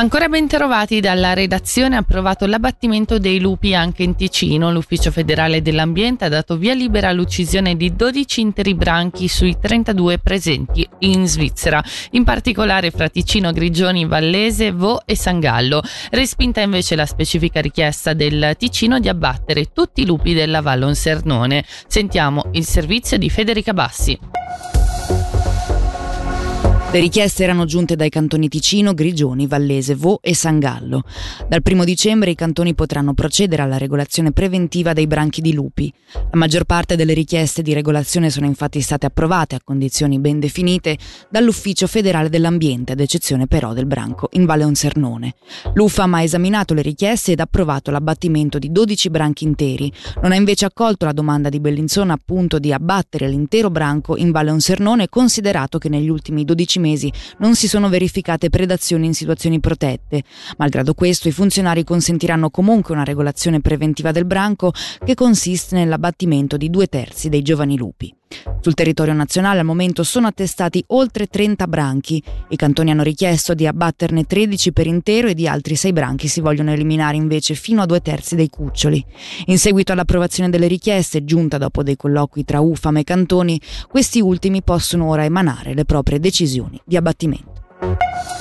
Ancora ben trovati dalla redazione ha approvato l'abbattimento dei lupi anche in Ticino. L'Ufficio federale dell'ambiente ha dato via libera all'uccisione di 12 interi branchi sui 32 presenti in Svizzera, in particolare fra Ticino, Grigioni, Vallese, Vo e San Gallo. Respinta invece la specifica richiesta del Ticino di abbattere tutti i lupi della Vallon Sernone. Sentiamo il servizio di Federica Bassi. Le richieste erano giunte dai cantoni Ticino, Grigioni, Vallese, Vo e San Gallo. Dal primo dicembre i cantoni potranno procedere alla regolazione preventiva dei branchi di lupi. La maggior parte delle richieste di regolazione sono infatti state approvate a condizioni ben definite dall'Ufficio federale dell'ambiente, ad eccezione però del branco in Valle Onsernone. L'UFA ha esaminato le richieste ed approvato l'abbattimento di 12 branchi interi. Non ha invece accolto la domanda di Bellinzona appunto di abbattere l'intero branco in Valle Onsernone, considerato che negli ultimi 12 mesi non si sono verificate predazioni in situazioni protette. Malgrado questo, i funzionari consentiranno comunque una regolazione preventiva del branco che consiste nell'abbattimento di due terzi dei giovani lupi. Sul territorio nazionale al momento sono attestati oltre 30 branchi. I cantoni hanno richiesto di abbatterne 13 per intero e di altri 6 branchi si vogliono eliminare invece fino a due terzi dei cuccioli. In seguito all'approvazione delle richieste, giunta dopo dei colloqui tra UFAM e cantoni, questi ultimi possono ora emanare le proprie decisioni di abbattimento.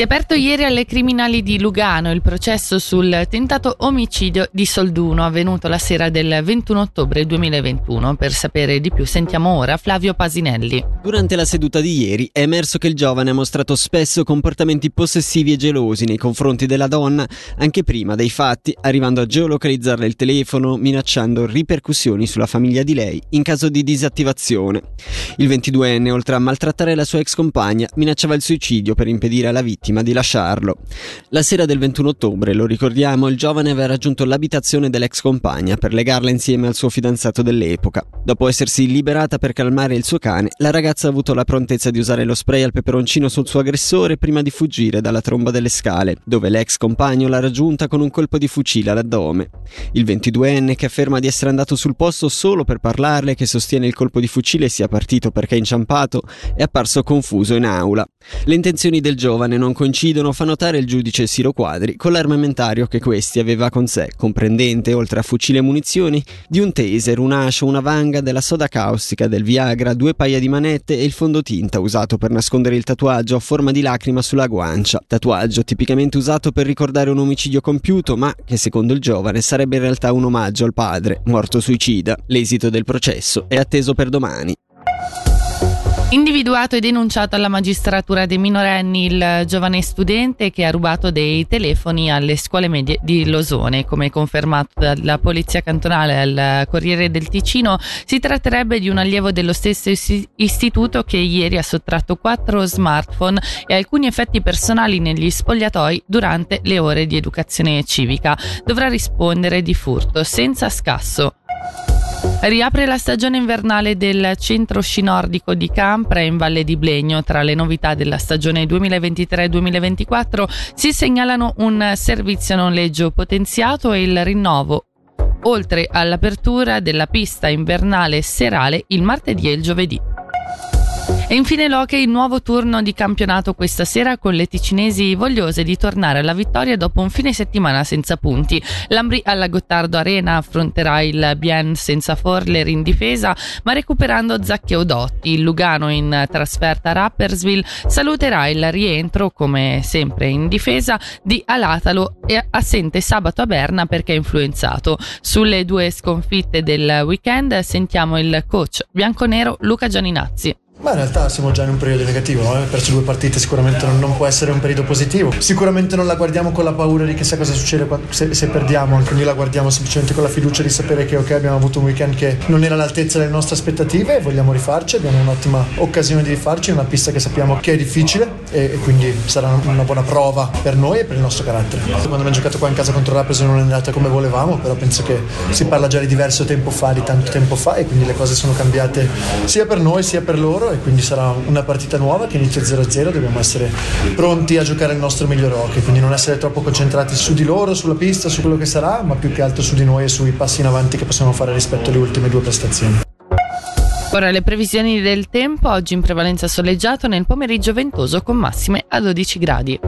Si è aperto ieri alle criminali di Lugano il processo sul tentato omicidio di Solduno avvenuto la sera del 21 ottobre 2021. Per sapere di più sentiamo ora Flavio Pasinelli. Durante la seduta di ieri è emerso che il giovane ha mostrato spesso comportamenti possessivi e gelosi nei confronti della donna, anche prima dei fatti, arrivando a geolocalizzarle il telefono, minacciando ripercussioni sulla famiglia di lei in caso di disattivazione. Il 22enne, oltre a maltrattare la sua ex compagna, minacciava il suicidio per impedire alla vittima vittima di lasciarlo. La sera del 21 ottobre, lo ricordiamo, il giovane aveva raggiunto l'abitazione dell'ex compagna per legarla insieme al suo fidanzato dell'epoca. Dopo essersi liberata per calmare il suo cane, la ragazza ha avuto la prontezza di usare lo spray al peperoncino sul suo aggressore prima di fuggire dalla tromba delle scale, dove l'ex compagno l'ha raggiunta con un colpo di fucile all'addome. Il 22enne, che afferma di essere andato sul posto solo per parlarle, che sostiene il colpo di fucile sia partito perché è inciampato, è apparso confuso in aula. Le intenzioni del giovane non coincidono fa notare il giudice Siro Quadri con l'armamentario che questi aveva con sé, comprendente, oltre a fucile e munizioni, di un taser, un ascio, una vanga, della soda caustica, del Viagra, due paia di manette e il fondotinta usato per nascondere il tatuaggio a forma di lacrima sulla guancia. Tatuaggio tipicamente usato per ricordare un omicidio compiuto, ma che secondo il giovane sarebbe in realtà un omaggio al padre, morto suicida. L'esito del processo è atteso per domani. Individuato e denunciato alla magistratura dei minorenni il giovane studente che ha rubato dei telefoni alle scuole medie di Losone. Come confermato dalla Polizia Cantonale al Corriere del Ticino, si tratterebbe di un allievo dello stesso istituto che ieri ha sottratto quattro smartphone e alcuni effetti personali negli spogliatoi durante le ore di educazione civica. Dovrà rispondere di furto senza scasso. Riapre la stagione invernale del centro sci nordico di Campra in Valle di Blegno. Tra le novità della stagione 2023-2024 si segnalano un servizio noleggio potenziato e il rinnovo oltre all'apertura della pista invernale serale il martedì e il giovedì. E infine l'Hockey, nuovo turno di campionato questa sera con le ticinesi vogliose di tornare alla vittoria dopo un fine settimana senza punti. L'Ambri alla Gottardo Arena affronterà il Bien senza Forler in difesa, ma recuperando Zaccheo Dotti. Il Lugano in trasferta a Rappersville saluterà il rientro, come sempre in difesa, di Alatalo e assente sabato a Berna perché influenzato. Sulle due sconfitte del weekend sentiamo il coach bianconero Luca Gianinazzi. Ma in realtà siamo già in un periodo negativo, no? perso due partite sicuramente non, non, può essere un periodo positivo. Sicuramente non la guardiamo con la paura di chissà cosa succede se, se, perdiamo, anche noi la guardiamo semplicemente con la fiducia di sapere che ok abbiamo avuto un weekend che non era all'altezza delle nostre aspettative e vogliamo rifarci, abbiamo un'ottima occasione di rifarci una pista che sappiamo che è difficile e, e quindi sarà una buona prova per noi e per il nostro carattere. Quando abbiamo giocato qua in casa contro Rapperswil non è andata come volevamo, però penso che si parla già di diverso tempo fa, di tanto tempo fa e quindi le cose sono cambiate sia per noi sia per loro e quindi sarà una partita nuova che inizia 0-0, dobbiamo essere pronti a giocare il nostro miglior hockey, quindi non essere troppo concentrati su di loro, sulla pista, su quello che sarà, ma più che altro su di noi e sui passi in avanti che possiamo fare rispetto alle ultime due prestazioni. Ora le previsioni del tempo, oggi in prevalenza soleggiato, nel pomeriggio ventoso con massime a 12 gradi.